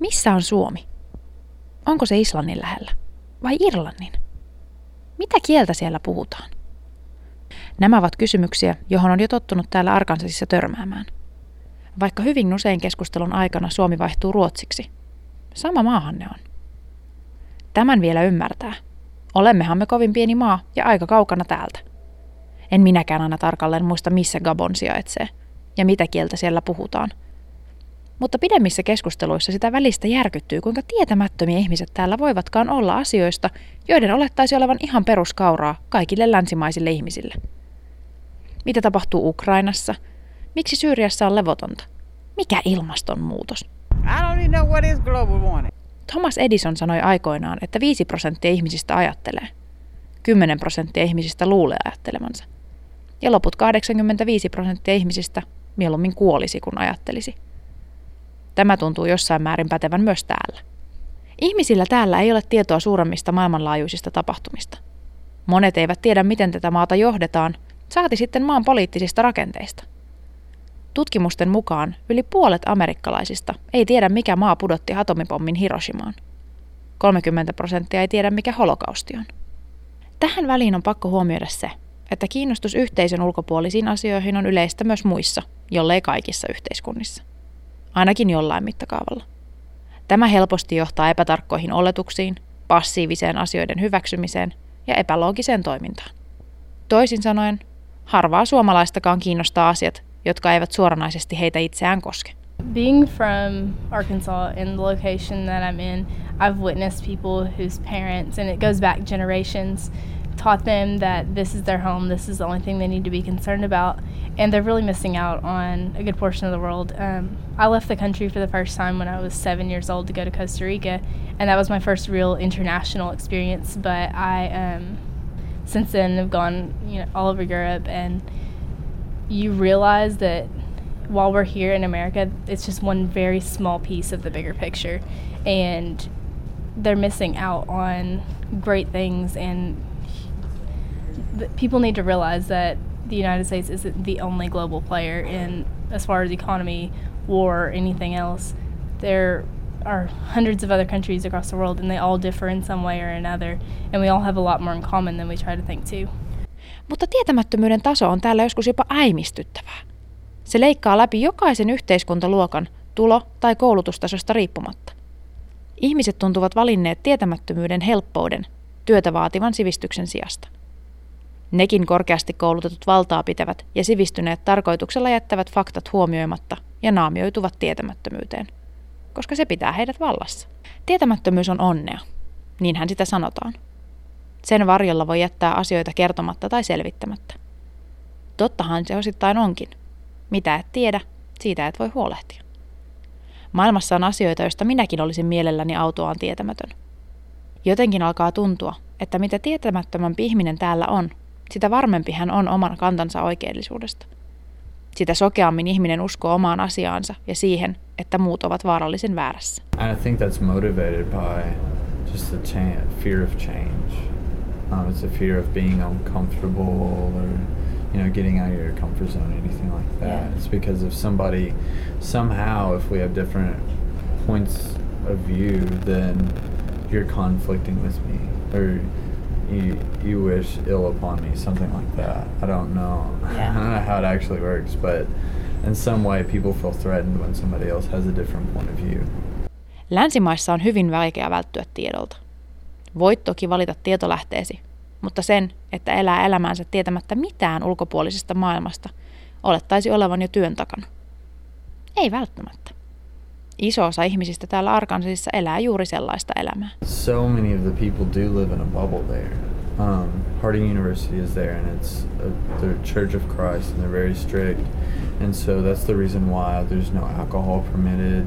Missä on Suomi? Onko se Islannin lähellä? Vai Irlannin? Mitä kieltä siellä puhutaan? Nämä ovat kysymyksiä, johon on jo tottunut täällä Arkansasissa törmäämään. Vaikka hyvin usein keskustelun aikana Suomi vaihtuu ruotsiksi. Sama maahan ne on. Tämän vielä ymmärtää. Olemmehan me kovin pieni maa ja aika kaukana täältä. En minäkään aina tarkalleen muista, missä Gabon sijaitsee ja mitä kieltä siellä puhutaan. Mutta pidemmissä keskusteluissa sitä välistä järkyttyy, kuinka tietämättömiä ihmiset täällä voivatkaan olla asioista, joiden olettaisi olevan ihan peruskauraa kaikille länsimaisille ihmisille. Mitä tapahtuu Ukrainassa? Miksi Syyriassa on levotonta? Mikä ilmastonmuutos? Thomas Edison sanoi aikoinaan, että 5 prosenttia ihmisistä ajattelee. 10 prosenttia ihmisistä luulee ajattelemansa. Ja loput 85 prosenttia ihmisistä mieluummin kuolisi kuin ajattelisi. Tämä tuntuu jossain määrin pätevän myös täällä. Ihmisillä täällä ei ole tietoa suuremmista maailmanlaajuisista tapahtumista. Monet eivät tiedä, miten tätä maata johdetaan, saati sitten maan poliittisista rakenteista. Tutkimusten mukaan yli puolet amerikkalaisista ei tiedä, mikä maa pudotti atomipommin Hiroshimaan. 30 prosenttia ei tiedä, mikä holokausti on. Tähän väliin on pakko huomioida se, että kiinnostus yhteisön ulkopuolisiin asioihin on yleistä myös muissa, jollei kaikissa yhteiskunnissa. Ainakin jollain mittakaavalla. Tämä helposti johtaa epätarkkoihin oletuksiin, passiiviseen asioiden hyväksymiseen ja epäloogiseen toimintaan. Toisin sanoen, harvaa suomalaistakaan kiinnostaa asiat, jotka eivät suoranaisesti heitä itseään koske. Being from Arkansas in the location that I'm in, I've witnessed people whose parents, and it goes back generations, taught them that this is their home, this is the only thing they need to be concerned about, and they're really missing out on a good portion of the world. Um, I left the country for the first time when I was seven years old to go to Costa Rica, and that was my first real international experience. But I, um, since then, have gone you know all over Europe, and you realize that while we're here in America, it's just one very small piece of the bigger picture, and they're missing out on great things and people need to realize that the United States isn't the only global player in as far as economy, war, or anything else. There are hundreds of other countries across the world, and they all differ in some way or another, and we all have a lot more in common than we try to think too. Mutta tietämättömyyden taso on täällä joskus jopa äimistyttävää. Se leikkaa läpi jokaisen yhteiskuntaluokan tulo- tai koulutustasosta riippumatta. Ihmiset tuntuvat valinneet tietämättömyyden helppouden työtä vaativan sivistyksen sijasta. Nekin korkeasti koulutetut valtaa pitävät ja sivistyneet tarkoituksella jättävät faktat huomioimatta ja naamioituvat tietämättömyyteen, koska se pitää heidät vallassa. Tietämättömyys on onnea, niinhän sitä sanotaan. Sen varjolla voi jättää asioita kertomatta tai selvittämättä. Tottahan se osittain onkin. Mitä et tiedä, siitä et voi huolehtia. Maailmassa on asioita, joista minäkin olisin mielelläni autoaan tietämätön. Jotenkin alkaa tuntua, että mitä tietämättömämpi ihminen täällä on, sitä varmempi hän on oman kantansa oikeellisuudesta. Sitä sokeammin ihminen uskoo omaan asiaansa ja siihen, että muut ovat vaarallisen väärässä. I think that's motivated by just the fear of change. Um, it's a fear of being uncomfortable or you know getting out of your comfort zone, anything like that. Yeah. It's because if somebody somehow, if we have different points of view, then you're conflicting with me or you you wish ill upon me, something like that. I don't know. Yeah. I don't know how it actually works, but in some way people feel threatened when somebody else has a different point of view. Länsimaissa on hyvin vaikea välttyä tiedolta. Voit toki valita tietolähteesi, mutta sen, että elää elämäänsä tietämättä mitään ulkopuolisesta maailmasta, olettaisi olevan jo työn takana. Ei välttämättä. Iso osa ihmisistä täällä Arkansasissa elää juuri sellaista elämää. So many of the people do live in a bubble there. Um, Harding University is there, and it's a, the Church of Christ, and they're very strict. And so that's the reason why there's no alcohol permitted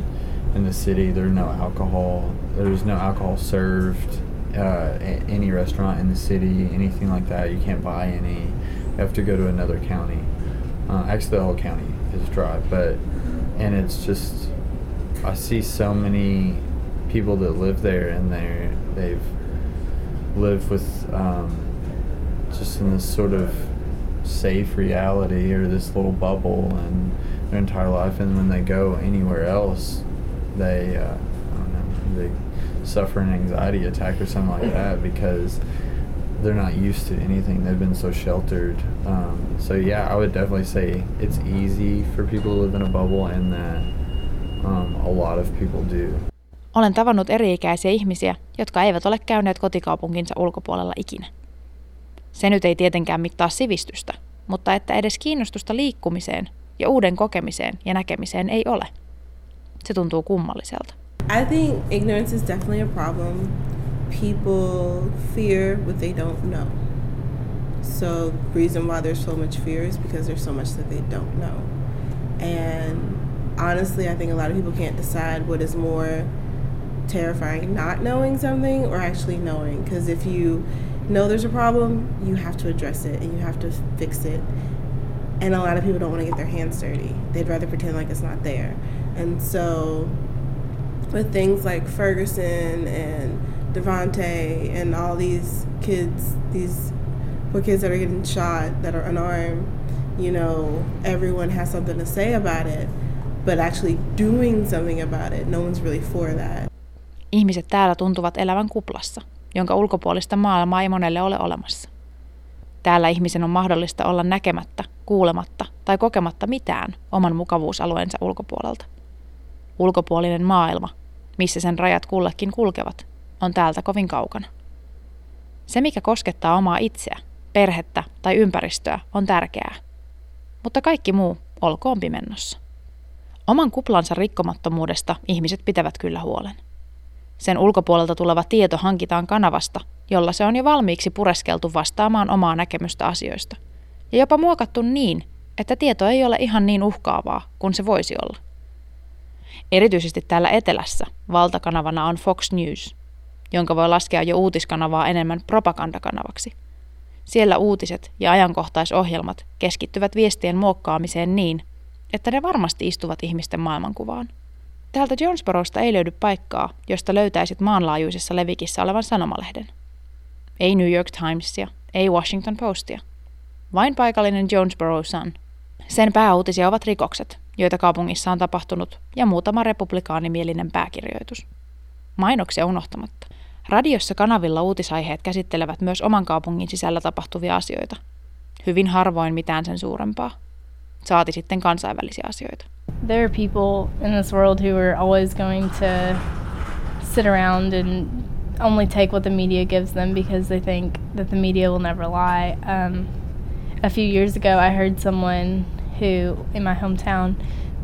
in the city. There's no alcohol. There's no alcohol served uh, any restaurant in the city, anything like that. You can't buy any. You have to go to another county. Uh, actually, the whole county is dry, but and it's just I see so many people that live there and they they've lived with um, just in this sort of safe reality or this little bubble and their entire life and when they go anywhere else they uh, suffer an anxiety attack or something like that because they're not used to anything. They've been so sheltered. Um, so yeah, I would definitely say it's easy for people to live in a bubble, and that um, a lot of people do. Olen tavannut eri-ikäisiä ihmisiä, jotka eivät ole käyneet kotikaupunkinsa ulkopuolella ikinä. Se nyt ei tietenkään mittaa sivistystä, mutta että edes kiinnostusta liikkumiseen ja uuden kokemiseen ja näkemiseen ei ole. Se tuntuu kummalliselta. I think ignorance is definitely a problem. People fear what they don't know. So the reason why there's so much fear is because there's so much that they don't know. And honestly, I think a lot of people can't decide what is more terrifying, not knowing something or actually knowing. Because if you know there's a problem, you have to address it and you have to fix it. And a lot of people don't want to get their hands dirty. They'd rather pretend like it's not there. And so, with things like Ferguson and Devontae and all these kids, these poor kids that are getting shot that are unarmed, you know, everyone has something to say about it. But actually doing something about it, no one's really for that. Ihmiset täällä tuntuvat elävän kuplassa, jonka ulkopuolista maailmaa ei monelle ole olemassa. Täällä ihmisen on mahdollista olla näkemättä, kuulematta tai kokematta mitään oman mukavuusalueensa ulkopuolelta. Ulkopuolinen maailma, missä sen rajat kullekin kulkevat, on täältä kovin kaukana. Se, mikä koskettaa omaa itseä, perhettä tai ympäristöä, on tärkeää. Mutta kaikki muu olkoon pimennossa. Oman kuplansa rikkomattomuudesta ihmiset pitävät kyllä huolen. Sen ulkopuolelta tuleva tieto hankitaan kanavasta, jolla se on jo valmiiksi pureskeltu vastaamaan omaa näkemystä asioista. Ja jopa muokattu niin, että tieto ei ole ihan niin uhkaavaa kuin se voisi olla. Erityisesti täällä etelässä valtakanavana on Fox News, jonka voi laskea jo uutiskanavaa enemmän propagandakanavaksi. Siellä uutiset ja ajankohtaisohjelmat keskittyvät viestien muokkaamiseen niin, että ne varmasti istuvat ihmisten maailmankuvaan. Täältä Jonesborosta ei löydy paikkaa, josta löytäisit maanlaajuisessa levikissä olevan sanomalehden. Ei New York Timesia, ei Washington Postia. Vain paikallinen Jonesboro Sun. Sen pääuutisia ovat rikokset, joita kaupungissa on tapahtunut, ja muutama republikaanimielinen pääkirjoitus. Mainoksia unohtamatta. Radiossa kanavilla uutisaiheet käsittelevät myös oman kaupungin sisällä tapahtuvia asioita. Hyvin harvoin mitään sen suurempaa. Saati sitten kansainvälisiä asioita. There are people in this world who are always going to sit around and only take what the media gives them because they think that the media will never lie. Um, a few years ago, I heard someone who in my hometown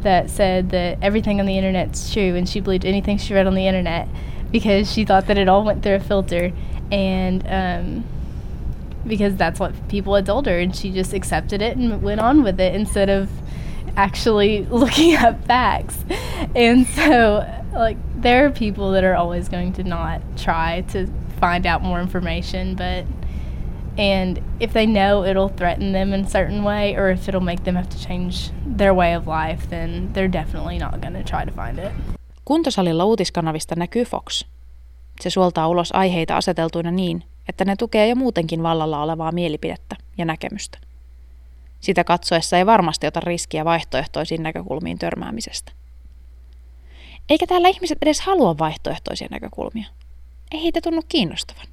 that said that everything on the internet's true and she believed anything she read on the internet because she thought that it all went through a filter and um, because that's what people had told her and she just accepted it and went on with it instead of actually looking up facts and so like there are people that are always going to not try to find out more information but and if they know it'll threaten them in a certain way or if it'll make them have to change their way of life then they're definitely not going to try to find it Kuntosalilla uutiskanavista näkyy Fox. Se suoltaa ulos aiheita aseteltuina niin, että ne tukee jo muutenkin vallalla olevaa mielipidettä ja näkemystä. Sitä katsoessa ei varmasti ota riskiä vaihtoehtoisiin näkökulmiin törmäämisestä. Eikä täällä ihmiset edes halua vaihtoehtoisia näkökulmia. Ei heitä tunnu kiinnostavan.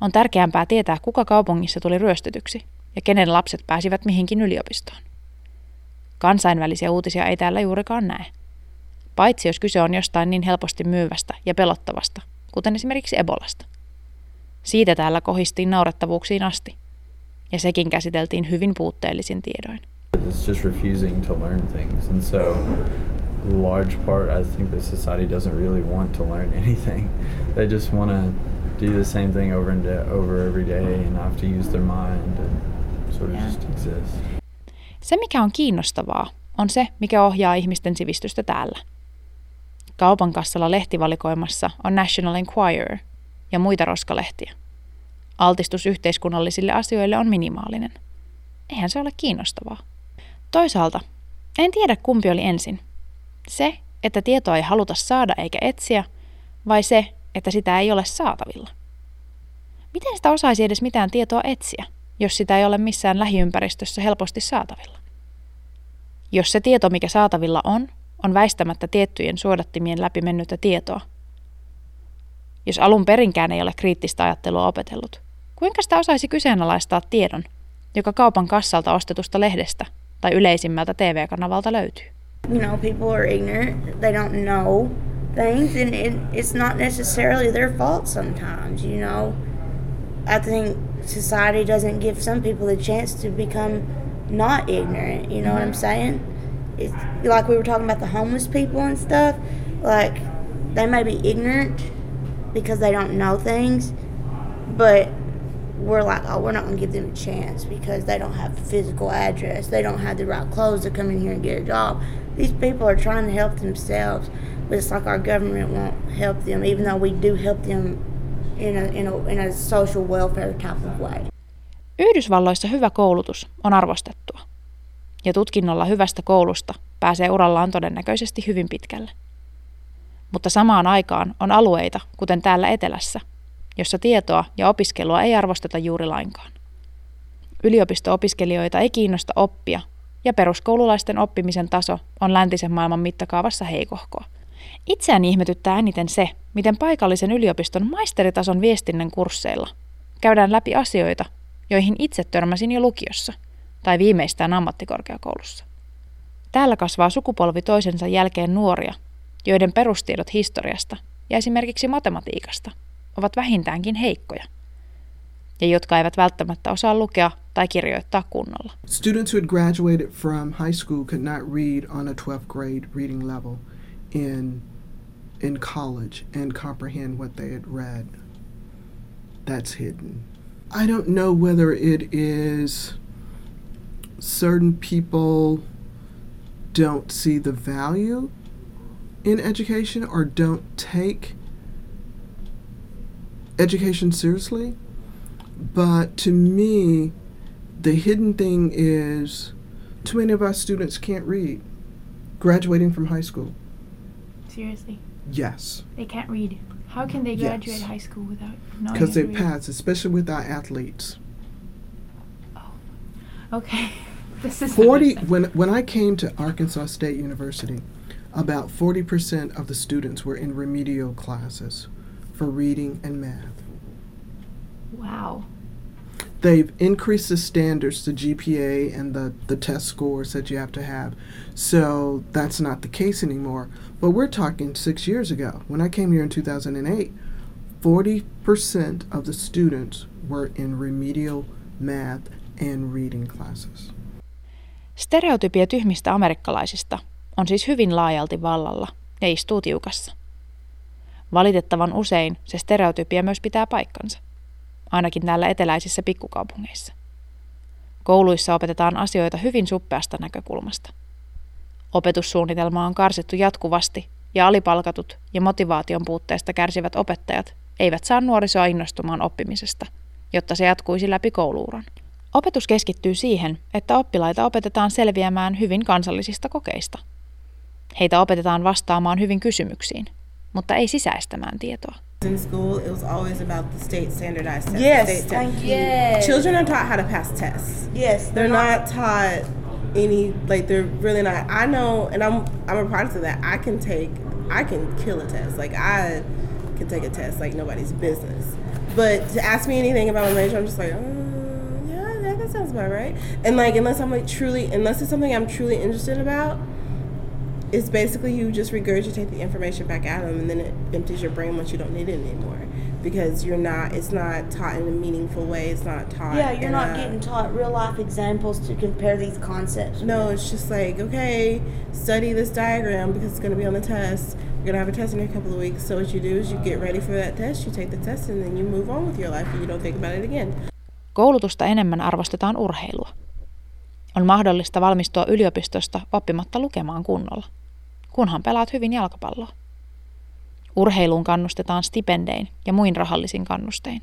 On tärkeämpää tietää, kuka kaupungissa tuli ryöstetyksi ja kenen lapset pääsivät mihinkin yliopistoon. Kansainvälisiä uutisia ei täällä juurikaan näe. Paitsi jos kyse on jostain niin helposti myyvästä ja pelottavasta, kuten esimerkiksi Ebolasta. Siitä täällä kohistiin naurettavuuksiin asti. Ja sekin käsiteltiin hyvin puutteellisin tiedoin. It's just refusing to learn things. And so, large part, I think the society doesn't really want to learn anything. They just want to do the same thing over and over every day and have to use their mind and sort of just exist. Se, mikä on kiinnostavaa, on se, mikä ohjaa ihmisten sivistystä täällä. Kaupan kassalla lehtivalikoimassa on National Enquirer ja muita roskalehtiä. Altistus yhteiskunnallisille asioille on minimaalinen. Eihän se ole kiinnostavaa. Toisaalta, en tiedä kumpi oli ensin. Se, että tietoa ei haluta saada eikä etsiä, vai se, että sitä ei ole saatavilla. Miten sitä osaisi edes mitään tietoa etsiä, jos sitä ei ole missään lähiympäristössä helposti saatavilla? Jos se tieto, mikä saatavilla on, on väistämättä tiettyjen suodattimien läpi mennyttä tietoa, jos alun perinkään ei ole kriittistä ajattelua opetellut? Kuinka sitä osaisi kyseenalaistaa tiedon, joka kaupan kassalta ostetusta lehdestä tai yleisimmältä TV-kanavalta löytyy? You know, people are ignorant. They don't know things, and it, it's not necessarily their fault sometimes, you know. I think society doesn't give some people the chance to become not ignorant, you know what I'm saying? It's like we were talking about the homeless people and stuff. Like, they may be ignorant because they don't know things, but we're like, oh, we're not to give them a chance because they don't have a physical address. They don't have the right clothes to come in here and get a job. These people are trying to help themselves, but it's like our government won't help them, even though we do help them in a, in a, in a social welfare type of way. Yhdysvalloissa hyvä koulutus on arvostettua. Ja tutkinnolla hyvästä koulusta pääsee urallaan todennäköisesti hyvin pitkälle. Mutta samaan aikaan on alueita, kuten täällä etelässä, jossa tietoa ja opiskelua ei arvosteta juuri lainkaan. Yliopisto-opiskelijoita ei kiinnosta oppia, ja peruskoululaisten oppimisen taso on läntisen maailman mittakaavassa heikohkoa. Itseäni ihmetyttää eniten se, miten paikallisen yliopiston maisteritason viestinnän kursseilla käydään läpi asioita, joihin itse törmäsin jo lukiossa tai viimeistään ammattikorkeakoulussa. Täällä kasvaa sukupolvi toisensa jälkeen nuoria, joiden perustiedot historiasta ja esimerkiksi matematiikasta ovat vähintäänkin heikkoja ja jotka eivät välttämättä osaa lukea tai kirjoittaa kunnolla. Students who had graduated from high school could not read on a 12th grade reading level in in college and comprehend what they had read. That's hidden. I don't know whether it is certain people don't see the value in education or don't take education seriously. But to me, the hidden thing is too many of our students can't read graduating from high school. Seriously, Yes, they can't read. How can they graduate Yes. high school without knowing because they pass, especially with our athletes. Oh, Okay, this is 40 when when I came to Arkansas State University, about 40% of the students were in remedial classes for reading and math. Wow. They've increased the standards, the GPA and the, the test scores that you have to have. So that's not the case anymore. But we're talking six years ago. When I came here in 2008, 40% of the students were in remedial math and reading classes. Stereotypia tyhmistä amerikkalaisista on siis hyvin laajalti vallalla ja istuu tiukassa. Valitettavan usein se stereotypia myös pitää paikkansa, ainakin täällä eteläisissä pikkukaupungeissa. Kouluissa opetetaan asioita hyvin suppeasta näkökulmasta. Opetussuunnitelmaa on karsittu jatkuvasti ja alipalkatut ja motivaation puutteesta kärsivät opettajat eivät saa nuorisoa innostumaan oppimisesta, jotta se jatkuisi läpi kouluuran. Opetus keskittyy siihen, että oppilaita opetetaan selviämään hyvin kansallisista kokeista. Heitä opetetaan vastaamaan hyvin kysymyksiin, mutta ei sisäistämään tietoa. In school, it was always about the state standardized tests. Yes, state te- thank you. Children are taught how to pass tests. Yes, They're not taught any like they're really not. I know, and I'm I'm a product of that. I can take, I can kill a test. Like I can take a test like nobody's business. But to ask me anything about my major, I'm just like, uh, yeah, that, that sounds about right. And like unless I'm like truly, unless it's something I'm truly interested about, it's basically you just regurgitate the information back at them, and then it empties your brain once you don't need it anymore because you're not. It's not taught in a meaningful way. It's not taught. Yeah, you're not a- getting taught real life examples to compare these concepts. No, it's just like, okay, study this diagram because it's going to be on the test. You're going to have a test in a couple of weeks. So, what you do is you get ready for that test, you take the test, and then you move on with your life and you don't think about it again. Koulutusta enemmän arvostetaan urheilua. On mahdollista valmistua yliopistosta oppimatta lukemaan kunnolla, kunhan pelaat hyvin jalkapalloa. Urheiluun kannustetaan stipendein ja muin rahallisin kannustein.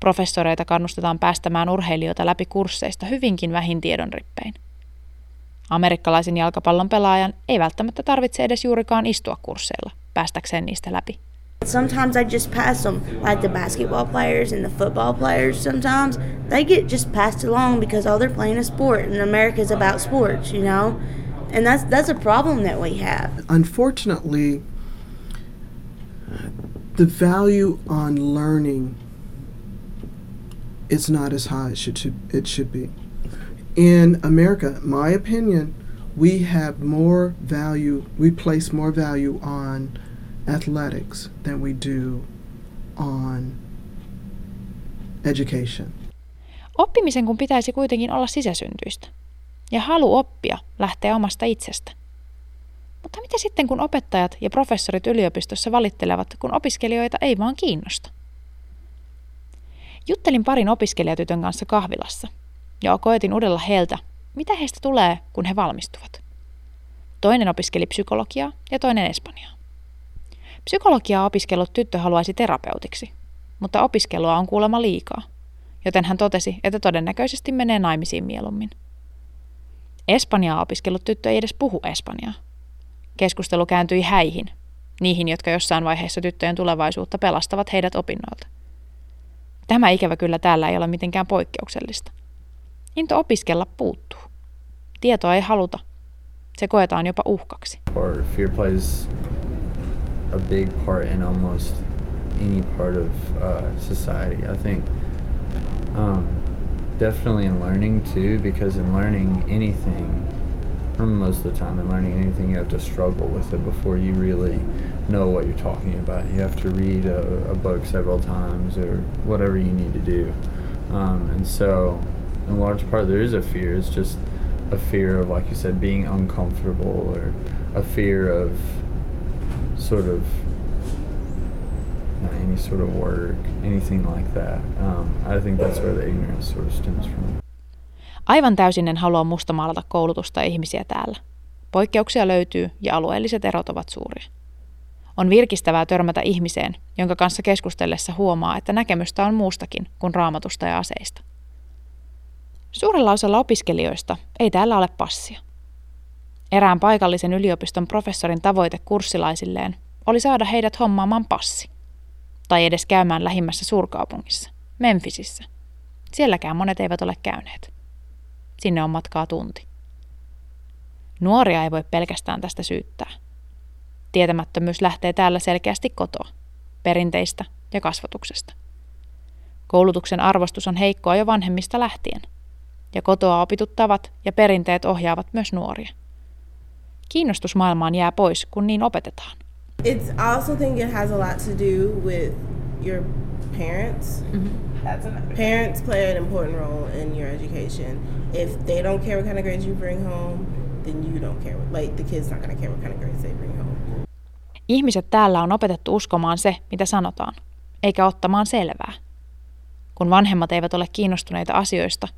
Professoreita kannustetaan päästämään urheilijoita läpi kursseista hyvinkin vähin tiedonrippein. Amerikkalaisen jalkapallon pelaajan ei välttämättä tarvitse edes juurikaan istua kursseilla päästäkseen niistä läpi. Sometimes I just pass them, like the basketball players and the football players. Sometimes they get just passed along because oh, they're playing a sport, and America's about sports, you know. And that's that's a problem that we have. Unfortunately, the value on learning is not as high as should, it should be. In America, my opinion, we have more value, we place more value on athletics than we do on education. Oppimisen kun pitäisi kuitenkin olla sisäsyntyistä. Ja halu oppia lähtee omasta itsestä. Mutta mitä sitten kun opettajat ja professorit yliopistossa valittelevat, kun opiskelijoita ei vaan kiinnosta? Juttelin parin opiskelijatytön kanssa kahvilassa ja koetin udella heiltä, mitä heistä tulee, kun he valmistuvat. Toinen opiskeli psykologiaa ja toinen espanjaa. Psykologiaa opiskellut tyttö haluaisi terapeutiksi, mutta opiskelua on kuulemma liikaa, joten hän totesi, että todennäköisesti menee naimisiin mieluummin. Espanjaa opiskellut tyttö ei edes puhu espanjaa. Keskustelu kääntyi häihin, niihin, jotka jossain vaiheessa tyttöjen tulevaisuutta pelastavat heidät opinnoilta. Tämä ikävä kyllä täällä ei ole mitenkään poikkeuksellista. Into opiskella puuttuu. Tietoa ei haluta. Se koetaan jopa uhkaksi. Or fear plays a big part in almost any part of uh, society. I think um, definitely in learning too, because in learning anything, most of the time in learning anything, you have to struggle with it before you really know what you're talking about. You have to read a, a book several times or whatever you need to do. Um, and so, in large part, there is a fear. It's just a fear of, like you said, being uncomfortable or a fear of sort of any sort of work, anything like that. Um, I think that's where the ignorance sort of stems from. Aivan täysin en halua mustamaalata koulutusta ihmisiä täällä. Poikkeuksia löytyy ja alueelliset erot ovat suuria. On virkistävää törmätä ihmiseen, jonka kanssa keskustellessa huomaa, että näkemystä on muustakin kuin raamatusta ja aseista. Suurella osalla opiskelijoista ei täällä ole passia. Erään paikallisen yliopiston professorin tavoite kurssilaisilleen oli saada heidät hommaamaan passi. Tai edes käymään lähimmässä suurkaupungissa, Memphisissä. Sielläkään monet eivät ole käyneet. Sinne on matkaa tunti. Nuoria ei voi pelkästään tästä syyttää. Tietämättömyys lähtee täällä selkeästi kotoa, perinteistä ja kasvatuksesta. Koulutuksen arvostus on heikkoa jo vanhemmista lähtien, ja kotoa opitut tavat ja perinteet ohjaavat myös nuoria. Kiinnostus maailmaan jää pois, kun niin opetetaan. It's I also think it has a lot to do with your parents. That's another. Parents play an important role in your education. If they don't care what kind of grades you bring home, then you don't care. What, like the kid's not gonna care what kind of grades they bring home. Ihmiset täällä on opetettu uskomaan se, mitä sanotaan, eikä ottamaan selvää. Kun vanhemmat eivät ole kiinnostuneita asioista,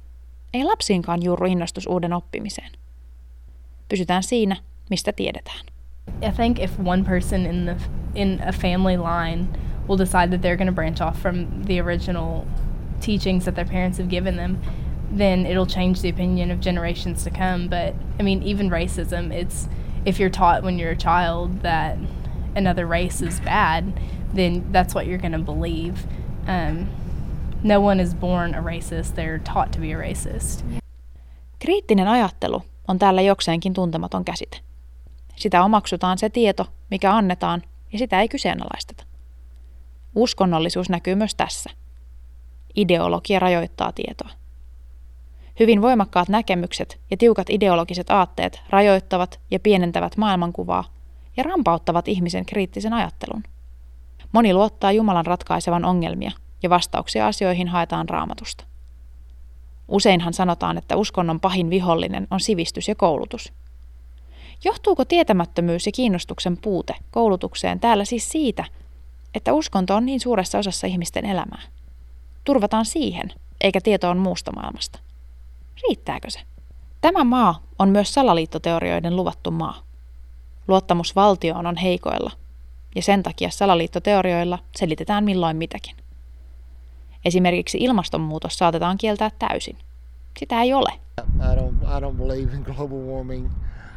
ei lapsiinkaan juuru innostus uuden oppimiseen. Pysytään siinä, mistä tiedetään. I think if one person in the in a family line will decide that they're going to branch off from the original teachings that their parents have given them, then it'll change the opinion of generations to come. But I mean, even racism, it's if you're taught when you're a child that another race is bad, then that's what you're going to believe. Um, no one is born a racist; they're taught to be a racist. Kriittinen ajattelu on täällä jokseenkin tuntematon käsite. Sitä omaksutaan se tieto, mikä annetaan, ja sitä ei kyseenalaisteta. Uskonnollisuus näkyy myös tässä. Ideologia rajoittaa tietoa. Hyvin voimakkaat näkemykset ja tiukat ideologiset aatteet rajoittavat ja pienentävät maailmankuvaa ja rampauttavat ihmisen kriittisen ajattelun. Moni luottaa Jumalan ratkaisevan ongelmia ja vastauksia asioihin haetaan raamatusta. Useinhan sanotaan, että uskonnon pahin vihollinen on sivistys ja koulutus. Johtuuko tietämättömyys ja kiinnostuksen puute koulutukseen täällä siis siitä, että uskonto on niin suuressa osassa ihmisten elämää? Turvataan siihen, eikä tietoon muusta maailmasta. Riittääkö se? Tämä maa on myös salaliittoteorioiden luvattu maa. Luottamus valtioon on heikoilla, ja sen takia salaliittoteorioilla selitetään milloin mitäkin. Esimerkiksi ilmastonmuutos saatetaan kieltää täysin. Sitä ei ole. I don't I don't believe in global warming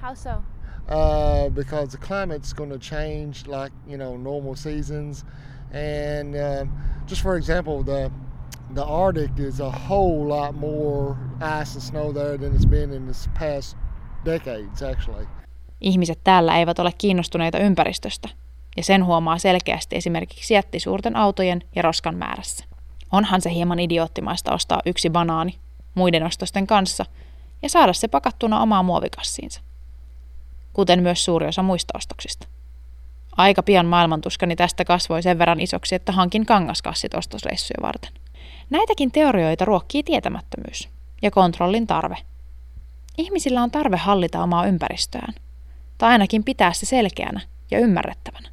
How so? uh, because the climate's going to change like you know normal seasons, and um just for example, the the Arctic is a whole lot more ice and snow there than it's been in this past decades, actually. Ihmiset täällä eivät ole kiinnostuneita ympäristöstä, ja sen huomaa selkeästi esimerkiksi jättisuurten autojen ja roskan määrässä. Onhan se hieman idioottimaista ostaa yksi banaani muiden ostosten kanssa ja saada se pakattuna omaan muovikassiinsa. Kuten myös suuri osa muista ostoksista. Aika pian maailmantuskani tästä kasvoi sen verran isoksi, että hankin kangaskassit ostosreissuja varten. Näitäkin teorioita ruokkii tietämättömyys ja kontrollin tarve. Ihmisillä on tarve hallita omaa ympäristöään, tai ainakin pitää se selkeänä ja ymmärrettävänä.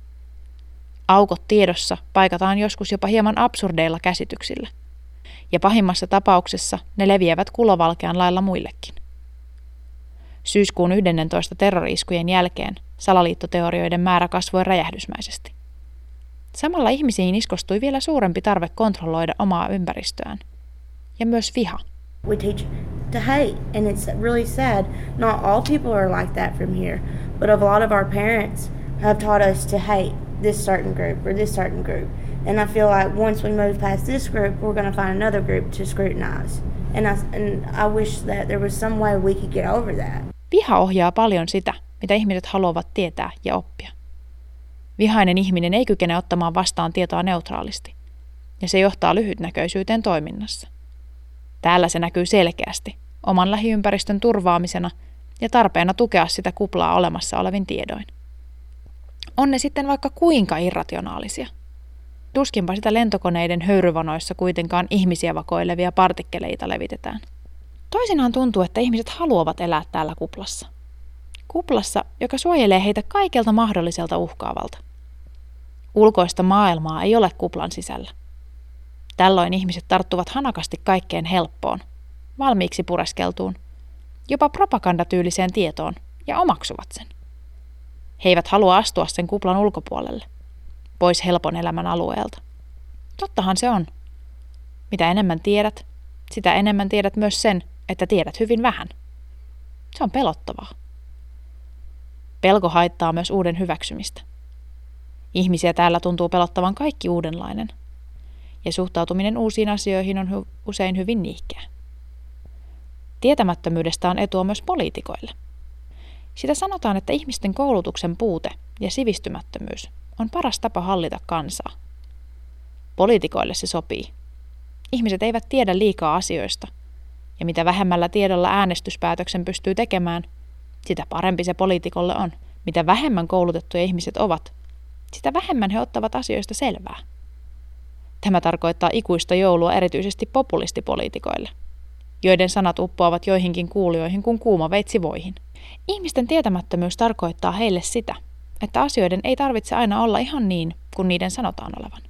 Aukot tiedossa paikataan joskus jopa hieman absurdeilla käsityksillä, ja pahimmassa tapauksessa ne leviävät kulovalkean lailla muillekin. Syyskuun 11 terroriiskujen jälkeen salaliittoteorioiden määrä kasvoi räjähdysmäisesti. Samalla ihmisiin iskostui vielä suurempi tarve kontrolloida omaa ympäristöään. Ja myös viha. We teach to hate, and it's really sad. Not all people are like that from here, but a lot of our parents have taught us to hate this certain group or this certain group. And I feel like once we move past this group, we're going to find another group to scrutinize. And I, and I wish that there was some way we could get over that. Viha ohjaa paljon sitä, mitä ihmiset haluavat tietää ja oppia. Vihainen ihminen ei kykene ottamaan vastaan tietoa neutraalisti, ja se johtaa lyhytnäköisyyteen toiminnassa. Täällä se näkyy selkeästi, oman lähiympäristön turvaamisena ja tarpeena tukea sitä kuplaa olemassa olevin tiedoin. On ne sitten vaikka kuinka irrationaalisia. Tuskinpa sitä lentokoneiden höyryvanoissa kuitenkaan ihmisiä vakoilevia partikkeleita levitetään. Toisinaan tuntuu, että ihmiset haluavat elää täällä kuplassa. Kuplassa, joka suojelee heitä kaikelta mahdolliselta uhkaavalta. Ulkoista maailmaa ei ole kuplan sisällä. Tällöin ihmiset tarttuvat hanakasti kaikkeen helppoon, valmiiksi pureskeltuun, jopa propagandatyyliseen tietoon ja omaksuvat sen. He eivät halua astua sen kuplan ulkopuolelle, pois helpon elämän alueelta. Tottahan se on. Mitä enemmän tiedät, sitä enemmän tiedät myös sen, että tiedät hyvin vähän. Se on pelottavaa. Pelko haittaa myös uuden hyväksymistä. Ihmisiä täällä tuntuu pelottavan kaikki uudenlainen. Ja suhtautuminen uusiin asioihin on hy- usein hyvin niihkeä. Tietämättömyydestä on etua myös poliitikoille. Sitä sanotaan, että ihmisten koulutuksen puute ja sivistymättömyys on paras tapa hallita kansaa. Poliitikoille se sopii. Ihmiset eivät tiedä liikaa asioista, ja mitä vähemmällä tiedolla äänestyspäätöksen pystyy tekemään, sitä parempi se poliitikolle on. Mitä vähemmän koulutettuja ihmiset ovat, sitä vähemmän he ottavat asioista selvää. Tämä tarkoittaa ikuista joulua erityisesti populistipoliitikoille, joiden sanat uppoavat joihinkin kuulijoihin kuin kuuma veitsi voihin. Ihmisten tietämättömyys tarkoittaa heille sitä, että asioiden ei tarvitse aina olla ihan niin kuin niiden sanotaan olevan.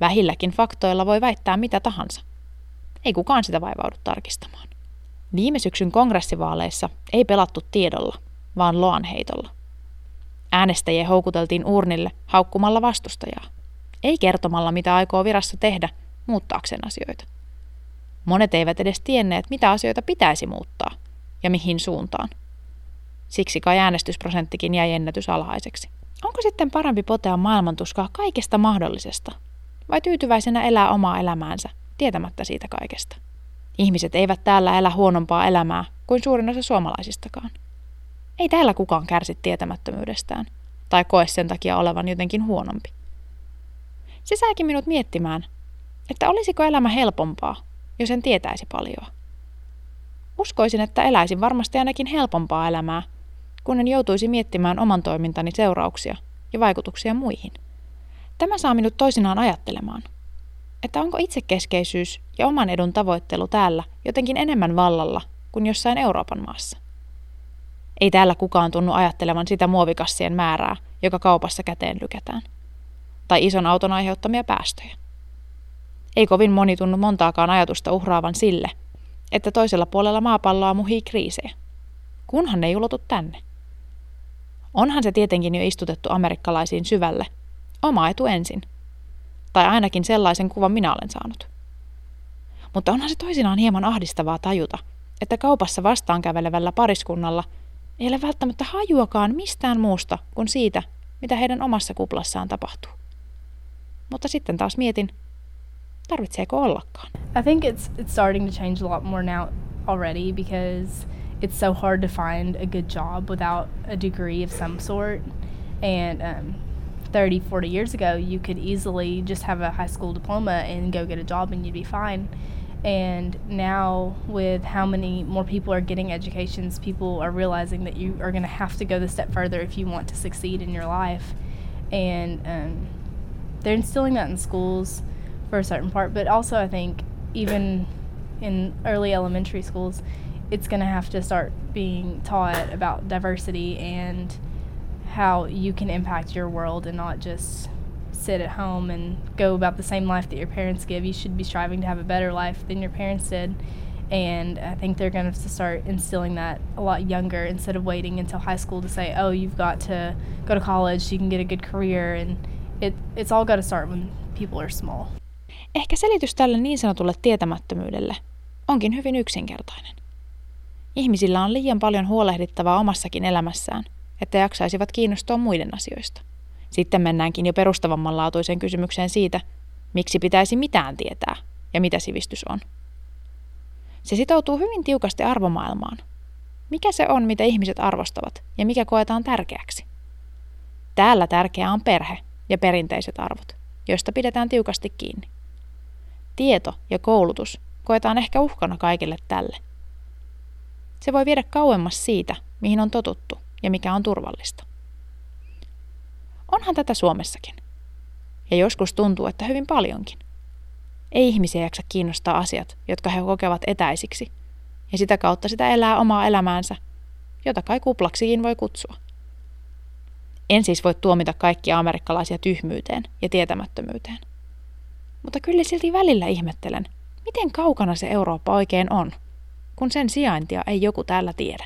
Vähilläkin faktoilla voi väittää mitä tahansa. Ei kukaan sitä vaivaudu tarkistamaan. Viime syksyn kongressivaaleissa ei pelattu tiedolla, vaan loanheitolla. Äänestäjiä houkuteltiin urnille haukkumalla vastustajaa, ei kertomalla mitä aikoo virassa tehdä muuttaakseen asioita. Monet eivät edes tienneet, mitä asioita pitäisi muuttaa ja mihin suuntaan. Siksi kai äänestysprosenttikin jäi ennätys alhaiseksi. Onko sitten parempi potea maailmantuskaa kaikesta mahdollisesta vai tyytyväisenä elää omaa elämäänsä tietämättä siitä kaikesta? Ihmiset eivät täällä elä huonompaa elämää kuin suurin osa suomalaisistakaan. Ei täällä kukaan kärsi tietämättömyydestään tai koe sen takia olevan jotenkin huonompi. Se sääkin minut miettimään, että olisiko elämä helpompaa, jos en tietäisi paljon. Uskoisin, että eläisin varmasti ainakin helpompaa elämää, kun en joutuisi miettimään oman toimintani seurauksia ja vaikutuksia muihin. Tämä saa minut toisinaan ajattelemaan, että onko itsekeskeisyys ja oman edun tavoittelu täällä jotenkin enemmän vallalla kuin jossain Euroopan maassa. Ei täällä kukaan tunnu ajattelevan sitä muovikassien määrää, joka kaupassa käteen lykätään. Tai ison auton aiheuttamia päästöjä. Ei kovin moni tunnu montaakaan ajatusta uhraavan sille, että toisella puolella maapalloa muhii kriisejä. Kunhan ne ei ulotu tänne. Onhan se tietenkin jo istutettu amerikkalaisiin syvälle. Oma etu ensin. Tai ainakin sellaisen kuvan minä olen saanut. Mutta onhan se toisinaan hieman ahdistavaa tajuta, että kaupassa vastaan kävelevällä pariskunnalla ei ole välttämättä hajuakaan mistään muusta kuin siitä, mitä heidän omassa kuplassaan tapahtuu. Mutta sitten taas mietin, tarvitseeko ollakaan. I think it's it's starting to change a lot more now already because it's so hard to find a good job without a degree of some sort, and um, 30, 40 years ago, you could easily just have a high school diploma and go get a job and you'd be fine. And now, with how many more people are getting educations, people are realizing that you are going to have to go the step further if you want to succeed in your life. And um, they're instilling that in schools for a certain part, but also I think even in early elementary schools, it's going to have to start being taught about diversity and how you can impact your world and not just sit at home and go about the same life that your parents give. You should be striving to have a better life than your parents did. And I think they're going to start instilling that a lot younger instead of waiting until high school to say, oh, you've got to go to college so you can get a good career. And it, it's all got to start when people are small. Ehkä selitys tälle niin sanotulle tietämättömyydelle onkin hyvin yksinkertainen. Ihmisillä on liian paljon huolehdittavaa omassakin elämässään, että jaksaisivat kiinnostua muiden asioista. Sitten mennäänkin jo perustavammanlaatuiseen kysymykseen siitä, miksi pitäisi mitään tietää ja mitä sivistys on. Se sitoutuu hyvin tiukasti arvomaailmaan. Mikä se on, mitä ihmiset arvostavat ja mikä koetaan tärkeäksi? Täällä tärkeää on perhe ja perinteiset arvot, joista pidetään tiukasti kiinni. Tieto ja koulutus koetaan ehkä uhkana kaikille tälle. Se voi viedä kauemmas siitä, mihin on totuttu ja mikä on turvallista. Onhan tätä Suomessakin. Ja joskus tuntuu, että hyvin paljonkin. Ei ihmisiä jaksa kiinnostaa asiat, jotka he kokevat etäisiksi, ja sitä kautta sitä elää omaa elämäänsä, jota kai kuplaksikin voi kutsua. En siis voi tuomita kaikkia amerikkalaisia tyhmyyteen ja tietämättömyyteen. Mutta kyllä silti välillä ihmettelen, miten kaukana se Eurooppa oikein on, kun sen sijaintia ei joku täällä tiedä.